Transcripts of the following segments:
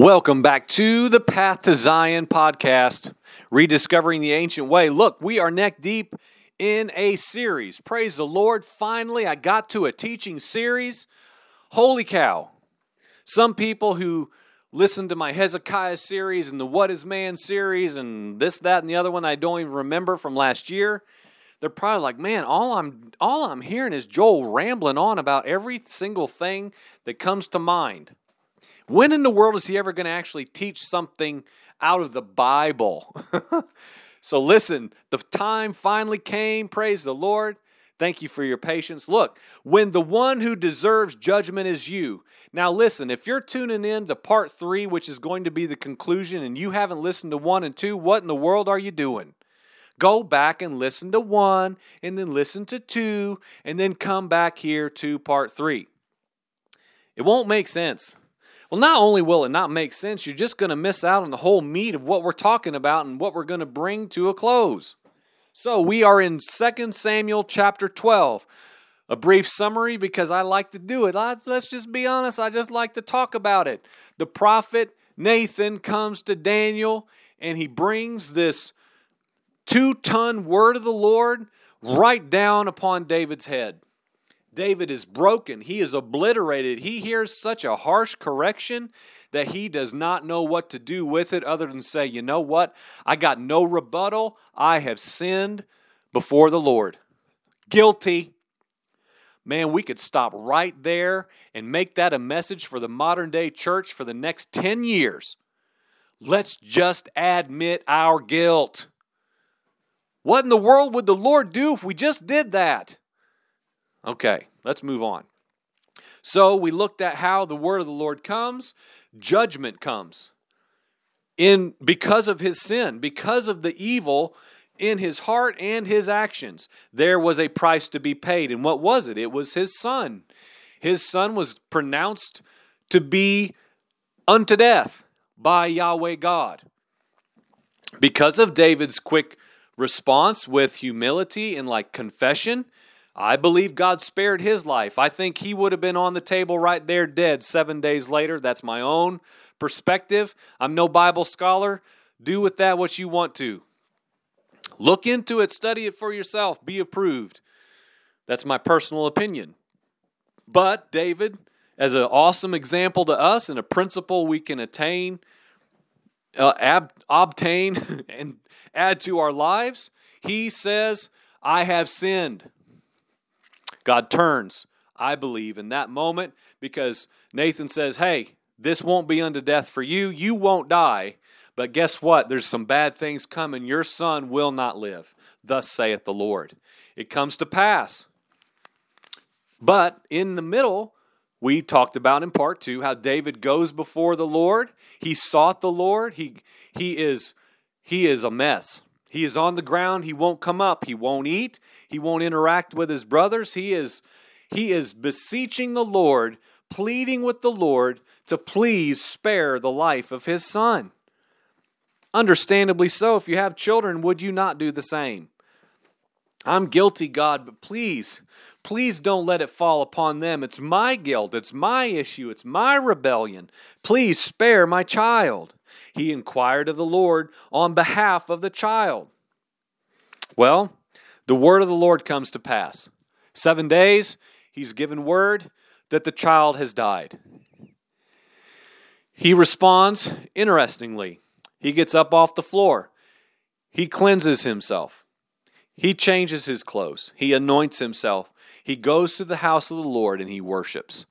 Welcome back to the Path to Zion podcast, rediscovering the ancient way. Look, we are neck deep in a series. Praise the Lord. Finally, I got to a teaching series. Holy cow. Some people who listened to my Hezekiah series and the What is Man series and this, that, and the other one I don't even remember from last year, they're probably like, man, all I'm all I'm hearing is Joel rambling on about every single thing that comes to mind. When in the world is he ever going to actually teach something out of the Bible? so listen, the time finally came. Praise the Lord. Thank you for your patience. Look, when the one who deserves judgment is you. Now, listen, if you're tuning in to part three, which is going to be the conclusion, and you haven't listened to one and two, what in the world are you doing? Go back and listen to one, and then listen to two, and then come back here to part three. It won't make sense. Well, not only will it not make sense, you're just going to miss out on the whole meat of what we're talking about and what we're going to bring to a close. So, we are in 2 Samuel chapter 12. A brief summary because I like to do it. Let's, let's just be honest, I just like to talk about it. The prophet Nathan comes to Daniel and he brings this two ton word of the Lord right down upon David's head. David is broken. He is obliterated. He hears such a harsh correction that he does not know what to do with it other than say, you know what? I got no rebuttal. I have sinned before the Lord. Guilty. Man, we could stop right there and make that a message for the modern day church for the next 10 years. Let's just admit our guilt. What in the world would the Lord do if we just did that? Okay, let's move on. So we looked at how the word of the Lord comes, judgment comes. In because of his sin, because of the evil in his heart and his actions, there was a price to be paid. And what was it? It was his son. His son was pronounced to be unto death by Yahweh God. Because of David's quick response with humility and like confession, I believe God spared his life. I think he would have been on the table right there dead seven days later. That's my own perspective. I'm no Bible scholar. Do with that what you want to. Look into it, study it for yourself, be approved. That's my personal opinion. But David, as an awesome example to us and a principle we can attain, uh, ab- obtain, and add to our lives, he says, I have sinned. God turns, I believe, in that moment because Nathan says, Hey, this won't be unto death for you. You won't die. But guess what? There's some bad things coming. Your son will not live. Thus saith the Lord. It comes to pass. But in the middle, we talked about in part two how David goes before the Lord. He sought the Lord. He, he, is, he is a mess. He is on the ground. He won't come up. He won't eat. He won't interact with his brothers. He is, he is beseeching the Lord, pleading with the Lord to please spare the life of his son. Understandably so. If you have children, would you not do the same? I'm guilty, God, but please, please don't let it fall upon them. It's my guilt. It's my issue. It's my rebellion. Please spare my child he inquired of the Lord on behalf of the child. Well, the word of the Lord comes to pass. Seven days, he's given word that the child has died. He responds interestingly. He gets up off the floor. He cleanses himself. He changes his clothes. He anoints himself. He goes to the house of the Lord and he worships.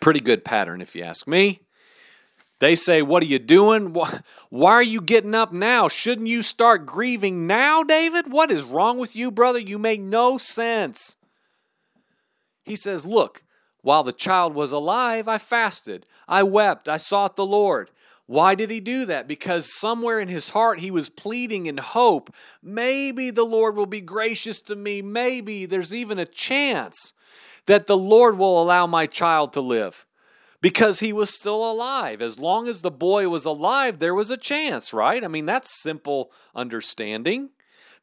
Pretty good pattern, if you ask me. They say, What are you doing? Why are you getting up now? Shouldn't you start grieving now, David? What is wrong with you, brother? You make no sense. He says, Look, while the child was alive, I fasted, I wept, I sought the Lord. Why did he do that? Because somewhere in his heart he was pleading in hope. Maybe the Lord will be gracious to me. Maybe there's even a chance that the Lord will allow my child to live because he was still alive. As long as the boy was alive, there was a chance, right? I mean, that's simple understanding.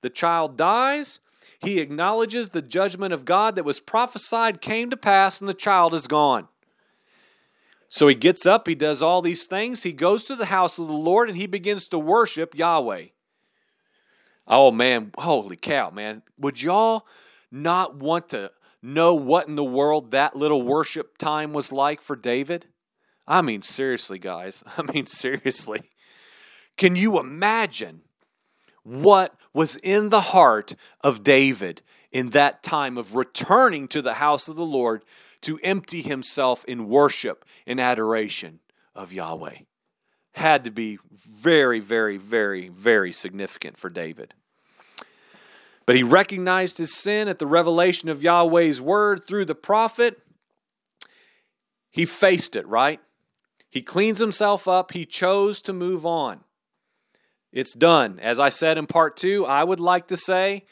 The child dies. He acknowledges the judgment of God that was prophesied came to pass, and the child is gone. So he gets up, he does all these things, he goes to the house of the Lord, and he begins to worship Yahweh. Oh man, holy cow, man. Would y'all not want to know what in the world that little worship time was like for David? I mean, seriously, guys. I mean, seriously. Can you imagine what was in the heart of David in that time of returning to the house of the Lord to empty himself in worship and adoration of Yahweh? Had to be very, very, very, very significant for David. But he recognized his sin at the revelation of Yahweh's word through the prophet. He faced it, right? He cleans himself up. He chose to move on. It's done. As I said in part two, I would like to say,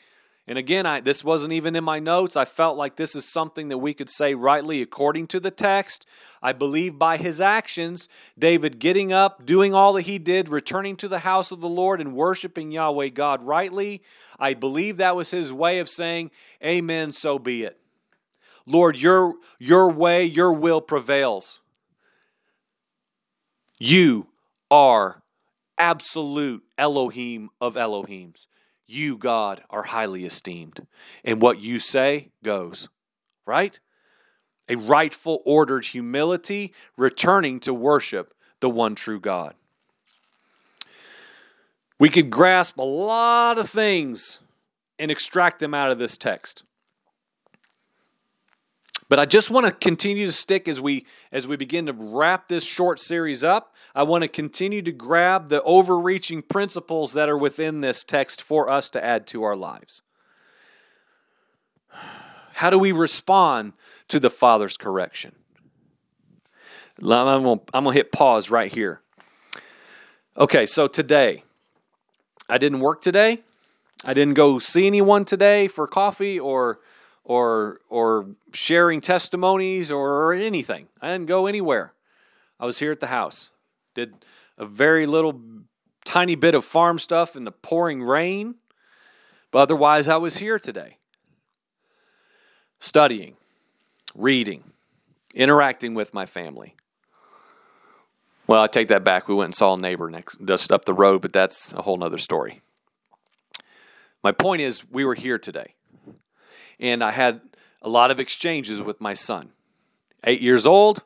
and again, I, this wasn't even in my notes. I felt like this is something that we could say rightly according to the text. I believe by his actions, David getting up, doing all that he did, returning to the house of the Lord and worshiping Yahweh God rightly, I believe that was his way of saying, Amen, so be it. Lord, your, your way, your will prevails. You are absolute Elohim of Elohims. You, God, are highly esteemed. And what you say goes, right? A rightful, ordered humility, returning to worship the one true God. We could grasp a lot of things and extract them out of this text. But I just want to continue to stick as we as we begin to wrap this short series up. I want to continue to grab the overreaching principles that are within this text for us to add to our lives. How do we respond to the Father's correction? I'm going to hit pause right here. Okay, so today, I didn't work today. I didn't go see anyone today for coffee or or or sharing testimonies or anything. I didn't go anywhere. I was here at the house. Did a very little tiny bit of farm stuff in the pouring rain. But otherwise I was here today. Studying, reading, interacting with my family. Well, I take that back. We went and saw a neighbor next just up the road, but that's a whole nother story. My point is we were here today and I had a lot of exchanges with my son. Eight years old.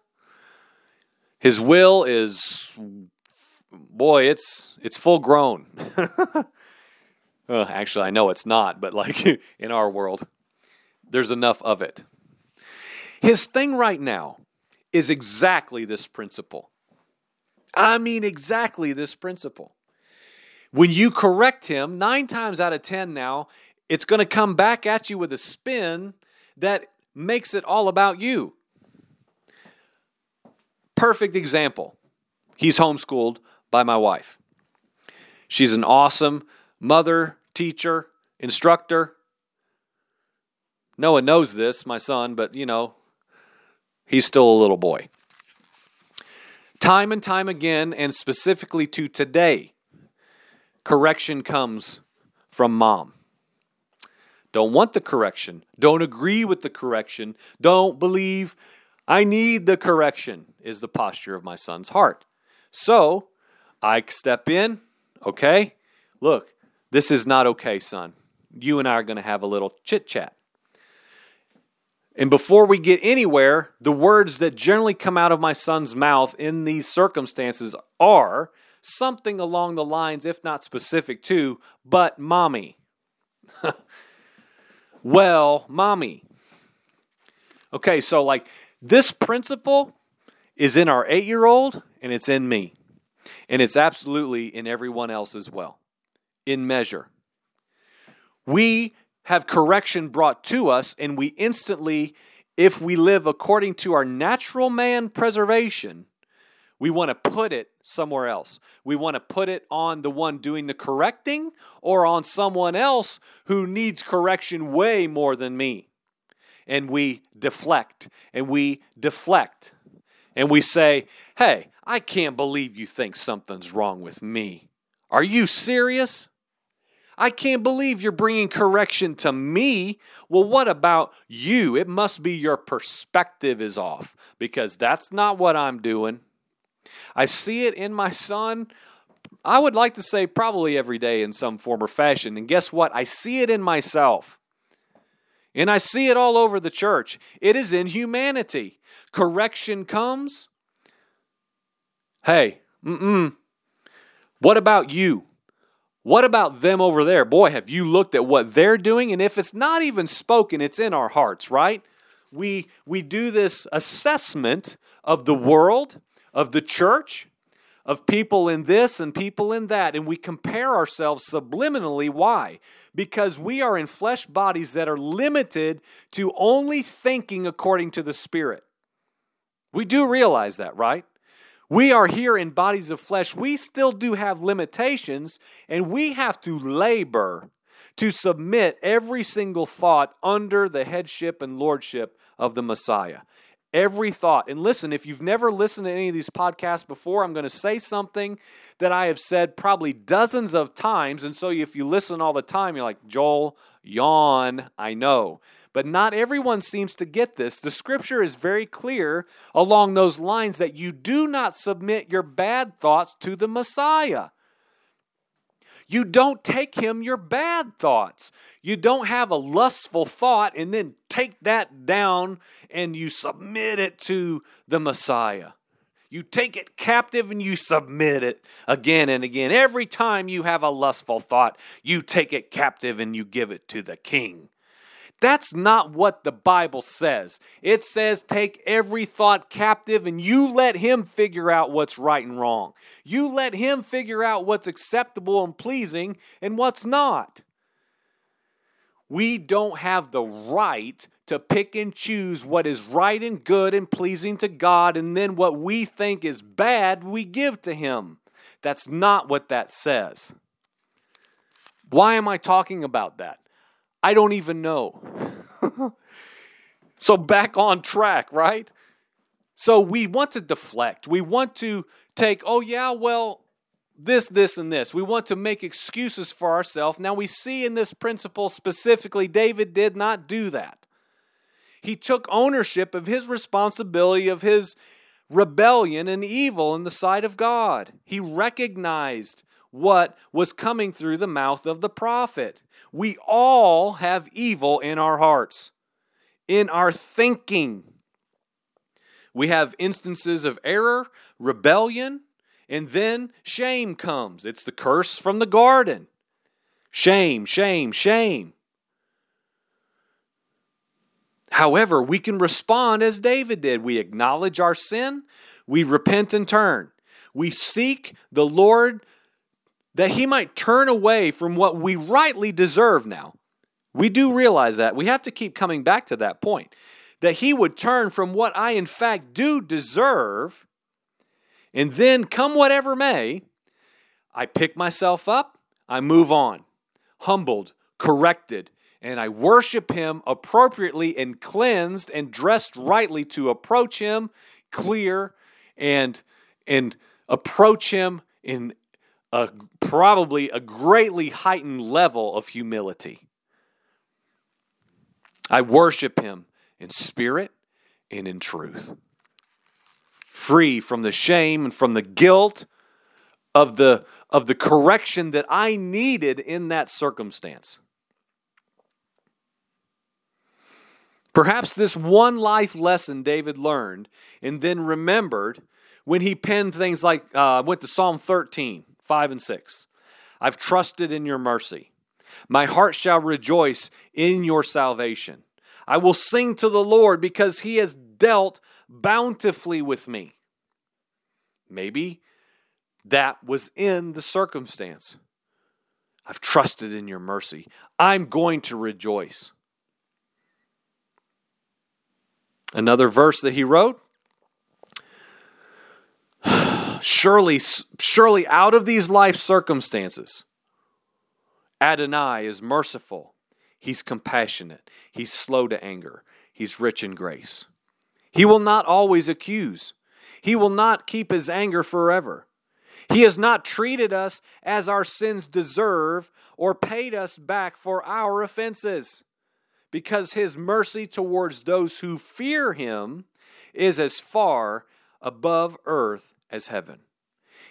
His will is, boy, it's it's full grown. actually, I know it's not, but like in our world, there's enough of it. His thing right now is exactly this principle. I mean, exactly this principle. When you correct him, nine times out of ten now, it's going to come back at you with a spin that makes it all about you. Perfect example. He's homeschooled by my wife. She's an awesome mother, teacher, instructor. Noah knows this, my son, but you know, he's still a little boy. Time and time again, and specifically to today, correction comes from mom don't want the correction, don't agree with the correction, don't believe I need the correction, is the posture of my son's heart. So I step in, okay, look, this is not okay, son. You and I are going to have a little chit chat. And before we get anywhere, the words that generally come out of my son's mouth in these circumstances are something along the lines, if not specific to, but mommy. well, mommy. Okay, so like this principle is in our eight year old and it's in me. And it's absolutely in everyone else as well, in measure. We have correction brought to us, and we instantly, if we live according to our natural man preservation, we want to put it somewhere else. We want to put it on the one doing the correcting or on someone else who needs correction way more than me. And we deflect and we deflect and we say, Hey, I can't believe you think something's wrong with me. Are you serious? I can't believe you're bringing correction to me. Well, what about you? It must be your perspective is off because that's not what I'm doing. I see it in my son. I would like to say probably every day in some form or fashion. And guess what? I see it in myself. And I see it all over the church. It is in humanity. Correction comes. Hey, mm-mm. What about you? What about them over there? Boy, have you looked at what they're doing? And if it's not even spoken, it's in our hearts, right? We, we do this assessment of the world, of the church, of people in this and people in that, and we compare ourselves subliminally. Why? Because we are in flesh bodies that are limited to only thinking according to the Spirit. We do realize that, right? We are here in bodies of flesh. We still do have limitations, and we have to labor to submit every single thought under the headship and lordship of the Messiah every thought. And listen, if you've never listened to any of these podcasts before, I'm going to say something that I have said probably dozens of times. And so if you listen all the time, you're like, Joel, yawn, I know. But not everyone seems to get this. The scripture is very clear along those lines that you do not submit your bad thoughts to the Messiah. You don't take him your bad thoughts. You don't have a lustful thought and then take that down and you submit it to the Messiah. You take it captive and you submit it again and again. Every time you have a lustful thought, you take it captive and you give it to the king. That's not what the Bible says. It says take every thought captive and you let him figure out what's right and wrong. You let him figure out what's acceptable and pleasing and what's not. We don't have the right to pick and choose what is right and good and pleasing to God, and then what we think is bad, we give to Him. That's not what that says. Why am I talking about that? I don't even know. so back on track, right? So we want to deflect. We want to take, oh, yeah, well, this, this, and this. We want to make excuses for ourselves. Now we see in this principle specifically, David did not do that. He took ownership of his responsibility, of his rebellion and evil in the sight of God. He recognized what was coming through the mouth of the prophet. We all have evil in our hearts, in our thinking. We have instances of error, rebellion, and then shame comes. It's the curse from the garden. Shame, shame, shame. However, we can respond as David did. We acknowledge our sin, we repent and turn. We seek the Lord that he might turn away from what we rightly deserve now. We do realize that. We have to keep coming back to that point. That he would turn from what I, in fact, do deserve, and then, come whatever may, I pick myself up, I move on, humbled, corrected, and I worship him appropriately and cleansed and dressed rightly to approach him clear and and approach him in a probably a greatly heightened level of humility. I worship him in spirit and in truth. Free from the shame and from the guilt of the, of the correction that I needed in that circumstance. Perhaps this one life lesson David learned and then remembered when he penned things like, uh, went to Psalm 13 5 and 6. I've trusted in your mercy. My heart shall rejoice in your salvation. I will sing to the Lord because he has dealt bountifully with me. Maybe that was in the circumstance. I've trusted in your mercy. I'm going to rejoice. Another verse that he wrote surely, surely out of these life circumstances, Adonai is merciful. He's compassionate. He's slow to anger. He's rich in grace. He will not always accuse. He will not keep his anger forever. He has not treated us as our sins deserve or paid us back for our offenses, because his mercy towards those who fear him is as far above earth as heaven.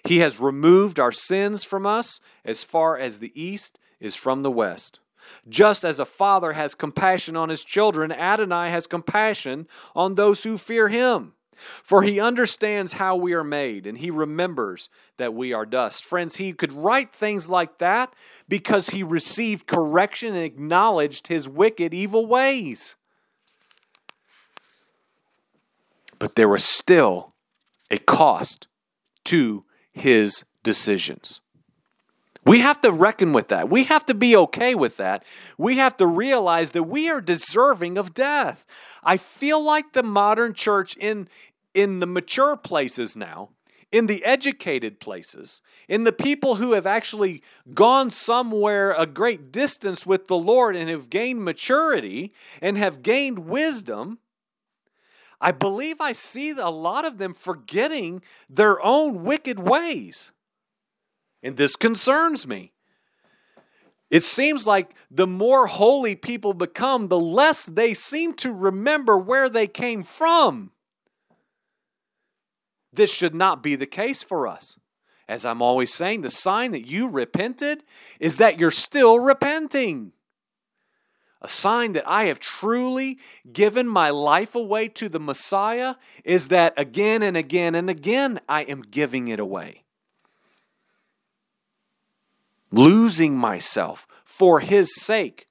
He has removed our sins from us as far as the east is from the west. Just as a father has compassion on his children, Adonai has compassion on those who fear him. For he understands how we are made, and he remembers that we are dust. Friends, he could write things like that because he received correction and acknowledged his wicked, evil ways. But there was still a cost to his decisions. We have to reckon with that. We have to be okay with that. We have to realize that we are deserving of death. I feel like the modern church in in the mature places now, in the educated places, in the people who have actually gone somewhere a great distance with the Lord and have gained maturity and have gained wisdom, I believe I see a lot of them forgetting their own wicked ways. And this concerns me. It seems like the more holy people become, the less they seem to remember where they came from. This should not be the case for us. As I'm always saying, the sign that you repented is that you're still repenting a sign that I have truly given my life away to the Messiah is that again and again and again I am giving it away. Losing myself for His sake.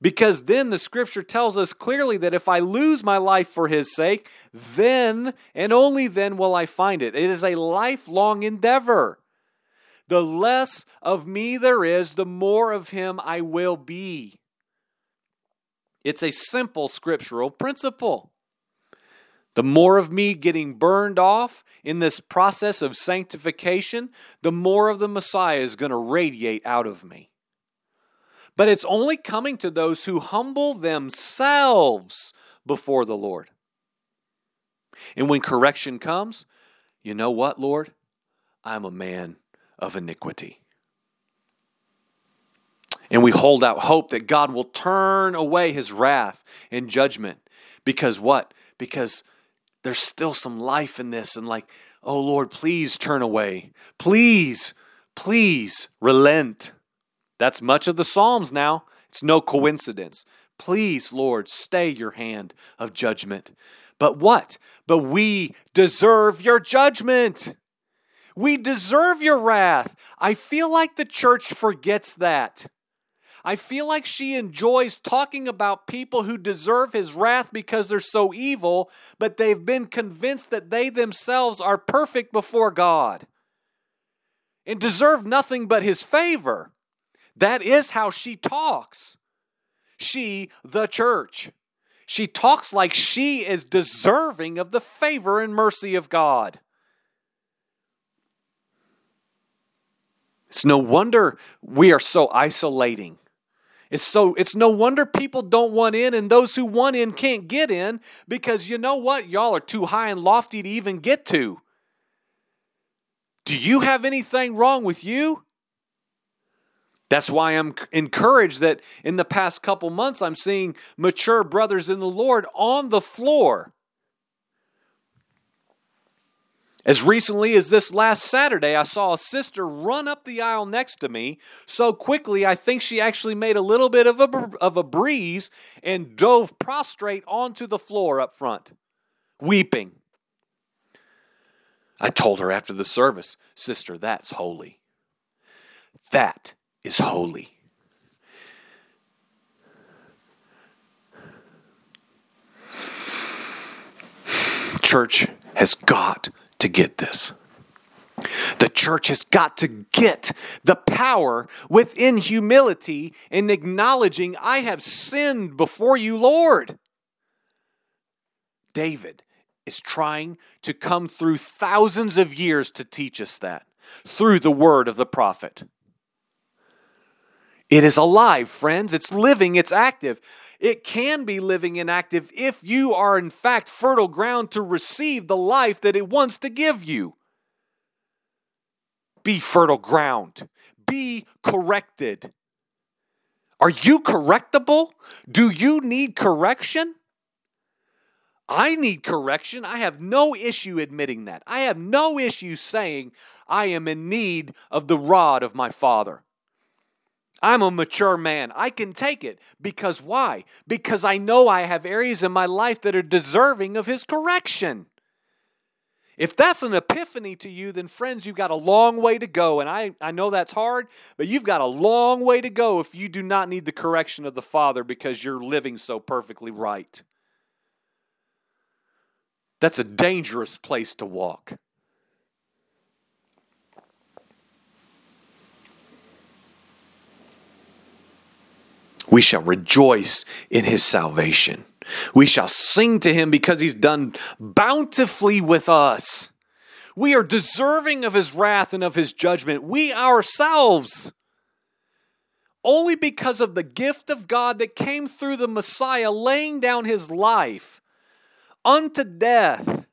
Because then the scripture tells us clearly that if I lose my life for His sake, then and only then will I find it. It is a lifelong endeavor. The less of me there is, the more of Him I will be. It's a simple scriptural principle. The more of me getting burned off in this process of sanctification, the more of the Messiah is going to radiate out of me. But it's only coming to those who humble themselves before the Lord. And when correction comes, you know what, Lord? I'm a man of iniquity. And we hold out hope that God will turn away his wrath and judgment. Because what? Because there's still some life in this. And like, oh Lord, please turn away. Please, please relent. That's much of the Psalms now. It's no coincidence. Please, Lord, stay your hand of judgment. But what? But we deserve your judgment. We deserve your wrath. I feel like the church forgets that. I feel like she enjoys talking about people who deserve his wrath because they're so evil, but they've been convinced that they themselves are perfect before God and deserve nothing but his favor. That is how she talks. She, the church. She talks like she is deserving of the favor and mercy of God. It's no wonder we are so isolating. It's so it's no wonder people don't want in and those who want in can't get in because you know what? Y'all are too high and lofty to even get to. Do you have anything wrong with you? That's why I'm encouraged that in the past couple months I'm seeing mature brothers in the Lord on the floor As recently as this last Saturday, I saw a sister run up the aisle next to me so quickly I think she actually made a little bit of a, of a breeze and dove prostrate onto the floor up front, weeping. I told her after the service, Sister, that's holy. That is holy. Church has got to get this. The church has got to get the power within humility and acknowledging, I have sinned before you, Lord. David is trying to come through thousands of years to teach us that through the word of the prophet. It is alive, friends. It's living, it's active. It can be living and active if you are, in fact, fertile ground to receive the life that it wants to give you. be fertile ground. Be corrected. Are you correctable? Do you need correction? I need correction. I have no issue admitting that. I have no issue saying I am in need of the rod of my father. I'm a mature man. I can take it. Because why? Because I know I have areas in my life that are deserving of his correction. If that's an epiphany to you, then friends, you've got a long way to go. And I, I know that's hard, but you've got a long way to go if you do not need the correction of the Father because you're living so perfectly right. That's a dangerous place to walk. We shall rejoice in his salvation. We shall sing to him because he's done bountifully with us. We are deserving of his wrath and of his judgment. We ourselves, only because of the gift of God that came through the Messiah laying down his life unto death,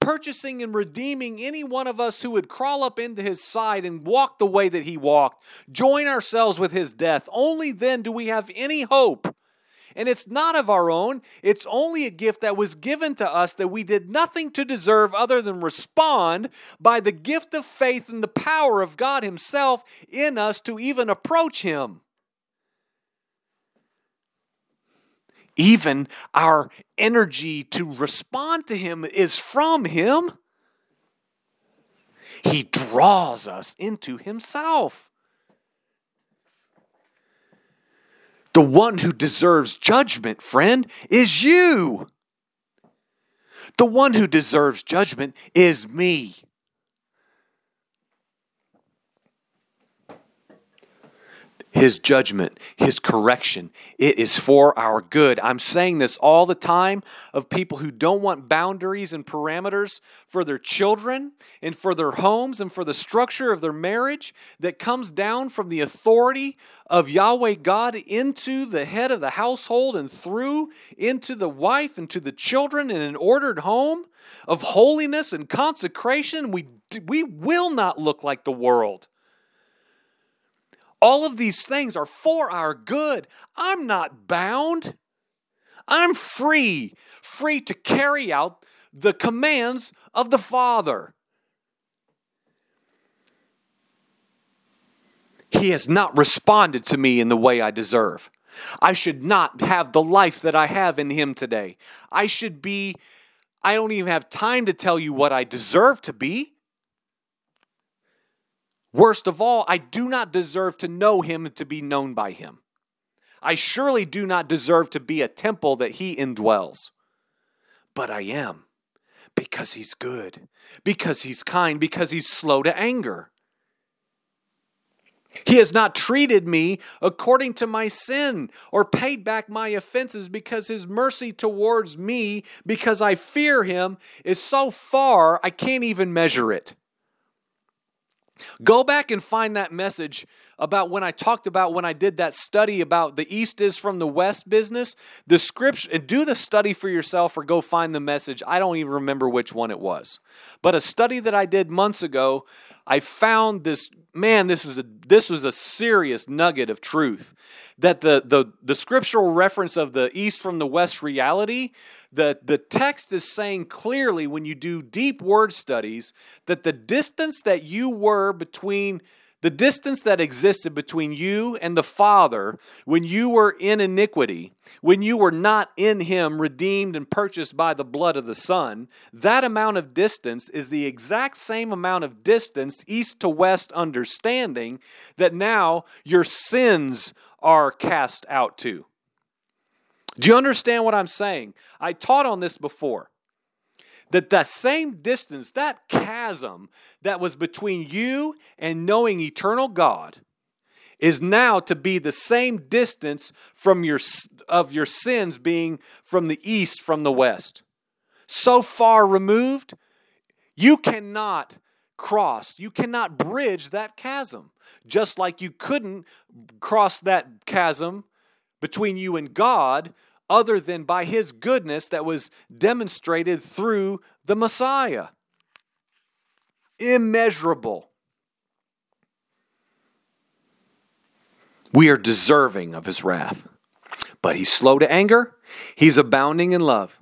purchasing and redeeming any one of us who would crawl up into his side and walk the way that he walked, join ourselves with his death. Only then do we have any hope and it's not of our own. It's only a gift that was given to us that we did nothing to deserve other than respond by the gift of faith and the power of God Himself in us to even approach Him. Even our energy to respond to Him is from Him. He draws us into Himself. The one who deserves judgment, friend, is you. The one who deserves judgment is me. His judgment, His correction. It is for our good. I'm saying this all the time of people who don't want boundaries and parameters for their children and for their homes and for the structure of their marriage that comes down from the authority of Yahweh God into the head of the household and through into the wife and to the children in an ordered home of holiness and consecration. We, we will not look like the world. All of these things are for our good. I'm not bound. I'm free, free to carry out the commands of the Father. He has not responded to me in the way I deserve. I should not have the life that I have in Him today. I should be, I don't even have time to tell you what I deserve to be. Worst of all, I do not deserve to know him and to be known by him. I surely do not deserve to be a temple that he indwells. But I am because he's good, because he's kind, because he's slow to anger. He has not treated me according to my sin or paid back my offenses because his mercy towards me, because I fear him, is so far I can't even measure it. Go back and find that message about when I talked about when I did that study about the East is from the West business. The scripture, and do the study for yourself or go find the message. I don't even remember which one it was. But a study that I did months ago, I found this man, this was a this was a serious nugget of truth. That the the the scriptural reference of the East from the West reality the, the text is saying clearly when you do deep word studies that the distance that you were between the distance that existed between you and the Father when you were in iniquity, when you were not in Him, redeemed and purchased by the blood of the Son, that amount of distance is the exact same amount of distance, east to west understanding, that now your sins are cast out to. Do you understand what I'm saying? I taught on this before. That that same distance, that chasm that was between you and knowing eternal God, is now to be the same distance from your of your sins being from the east from the west. So far removed, you cannot cross, you cannot bridge that chasm. Just like you couldn't cross that chasm between you and God other than by his goodness that was demonstrated through the Messiah. Immeasurable. We are deserving of his wrath. But he's slow to anger, he's abounding in love.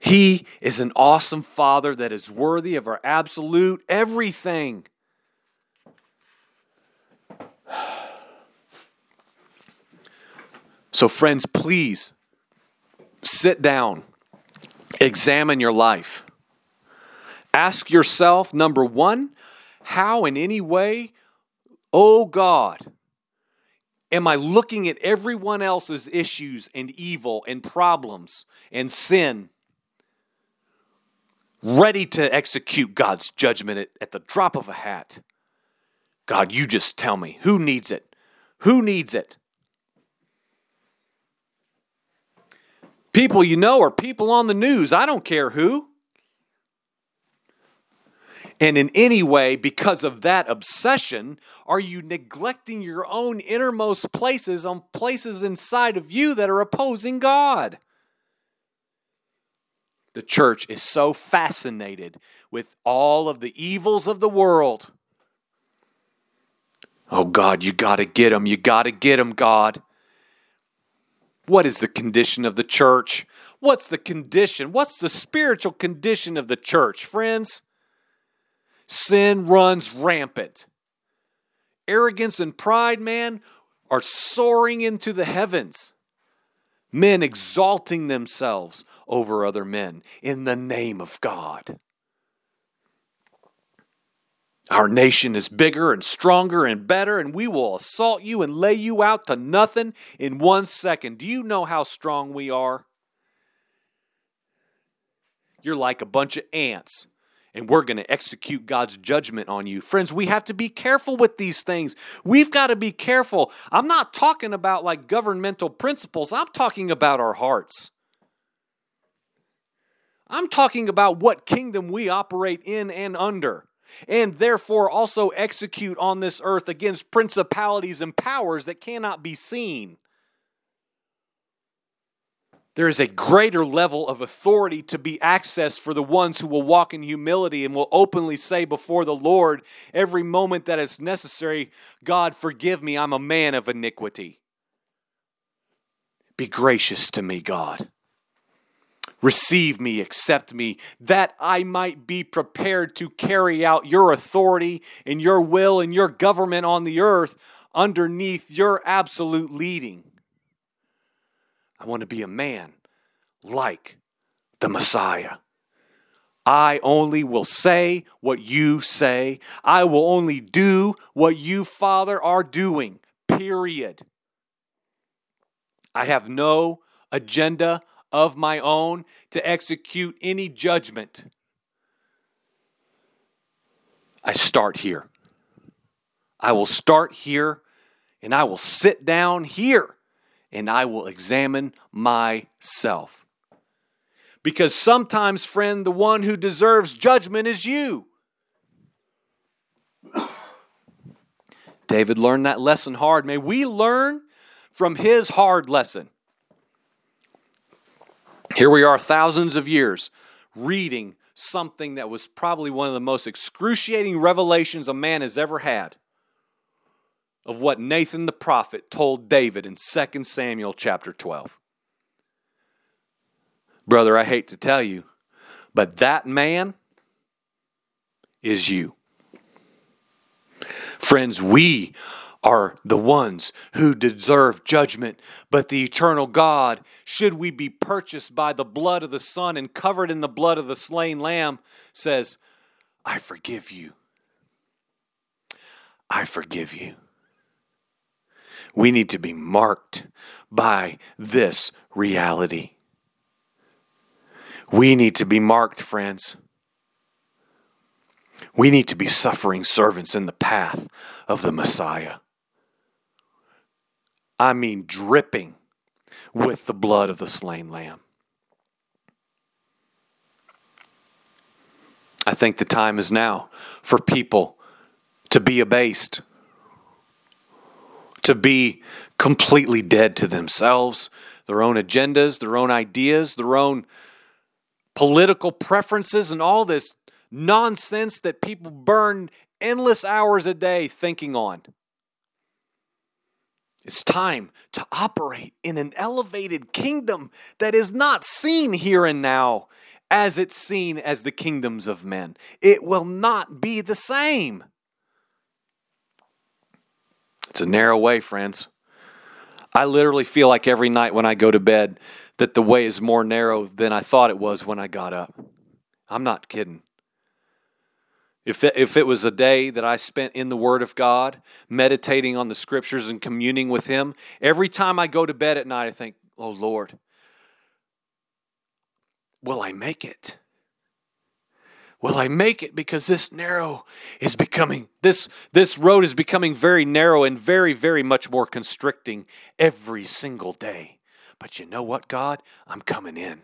He is an awesome father that is worthy of our absolute everything. So, friends, please sit down, examine your life. Ask yourself number one, how in any way, oh God, am I looking at everyone else's issues and evil and problems and sin? ready to execute God's judgment at, at, the drop of a hat. God, you just tell me who needs it? Who needs it? People you know or people on the news, I don't care who. And in any way, because of that obsession, are you neglecting your own innermost places on places inside of you that are opposing God? The church is so fascinated with all of the evils of the world. Oh, God, you got to get them. You got to get them, God. What is the condition of the church? What's the condition? What's the spiritual condition of the church, friends? Sin runs rampant. Arrogance and pride, man, are soaring into the heavens. Men exalting themselves over other men in the name of God. Our nation is bigger and stronger and better, and we will assault you and lay you out to nothing in one second. Do you know how strong we are? You're like a bunch of ants, and we're going to execute God's judgment on you. Friends, we have to be careful with these things. We've got to be careful. I'm not talking about like governmental principles, I'm talking about our hearts. I'm talking about what kingdom we operate in and under, and therefore also execute on this earth against principalities and powers that cannot be seen. There is a greater level of authority to be accessed for the ones who will walk in humility and will openly say before the Lord every moment that it's necessary, God, forgive me, I'm a man of iniquity. Be gracious to me, God. Receive me, accept me, that I might be prepared to carry out your authority and your will and your government on the earth underneath your absolute leading. I want to be a man like the Messiah. I only will say what you say. I will only do what you, Father, are doing. Period. I have no agenda of my own to execute any judgment. I start here. I will start here and I will sit down here and I will examine myself. Because sometimes, friend, the one who deserves judgment is you. David learned that lesson hard. May we learn from his hard lesson. Here we are, thousands of years, reading something that was probably one of the most excruciating revelations a man has ever had of what Nathan the prophet told David in 2 Samuel chapter 12. Brother, I hate to tell you, but that man is you. Friends, we are the ones who deserve judgment. But the eternal God, should we be purchased by the blood of the Son and covered in the blood of the slain Lamb, says, I forgive you. I forgive you. We need to be marked by this reality. We need to be marked, friends. We need to be suffering servants in the path of the Messiah. I mean dripping with the blood of the slain lamb. I think the time is now for people to be abased, to be completely dead to themselves, their own agendas, their own ideas, their own political preferences, and all this nonsense that people burn endless hours a day thinking on. It's time to operate in an elevated kingdom that is not seen here and now as it's seen as the kingdoms of men. It will not be the same. It's a narrow way, friends. I literally feel like every night when I go to bed that the way is more narrow than I thought it was when I got up. I'm not kidding. If it, if it was a day that I spent in the Word of God, meditating on the Scriptures and communing with Him, every time I go to bed at night, I think, oh Lord, will I make it? Will I make it? Because this narrow is becoming, this, this road is becoming very narrow and very, very much more constricting every single day. But you know what, God? I'm coming in.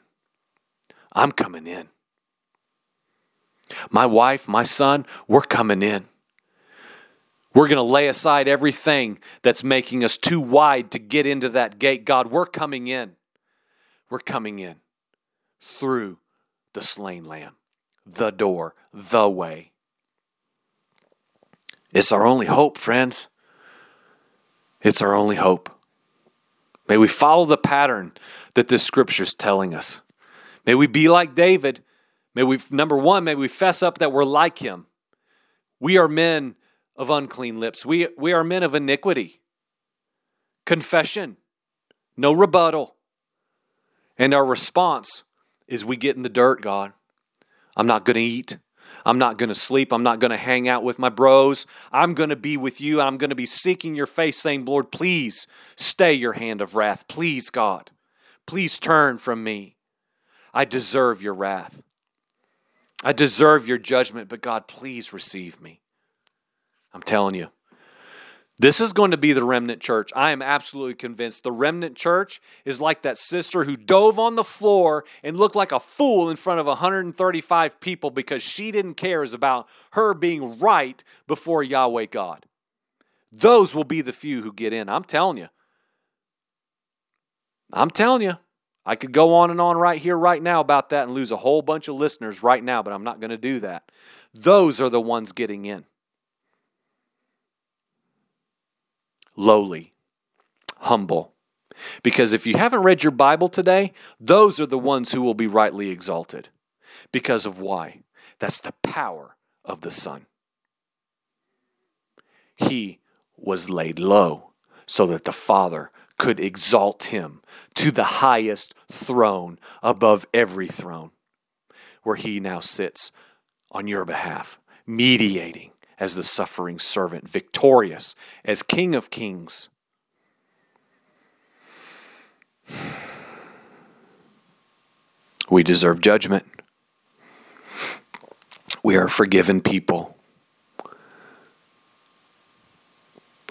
I'm coming in. My wife, my son, we're coming in. We're going to lay aside everything that's making us too wide to get into that gate. God, we're coming in. We're coming in through the slain lamb, the door, the way. It's our only hope, friends. It's our only hope. May we follow the pattern that this scripture is telling us. May we be like David May we, number one, may we fess up that we're like him. We are men of unclean lips. We, we are men of iniquity. Confession, no rebuttal. And our response is we get in the dirt, God. I'm not going to eat. I'm not going to sleep. I'm not going to hang out with my bros. I'm going to be with you. I'm going to be seeking your face, saying, Lord, please stay your hand of wrath. Please, God, please turn from me. I deserve your wrath. I deserve your judgment, but God, please receive me. I'm telling you. This is going to be the remnant church. I am absolutely convinced. The remnant church is like that sister who dove on the floor and looked like a fool in front of 135 people because she didn't care about her being right before Yahweh God. Those will be the few who get in. I'm telling you. I'm telling you. I could go on and on right here, right now about that and lose a whole bunch of listeners right now, but I'm not going to do that. Those are the ones getting in. Lowly, humble. Because if you haven't read your Bible today, those are the ones who will be rightly exalted. Because of why? That's the power of the Son. He was laid low so that the Father could exalt him to the highest throne above every throne, where he now sits on your behalf, mediating as the suffering servant, victorious as King of kings. We deserve judgment. We are forgiven people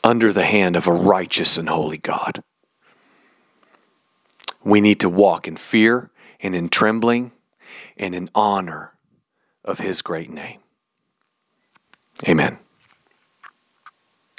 under the hand of a righteous and holy God. We need to walk in fear and in trembling and in honor of His great name. Amen.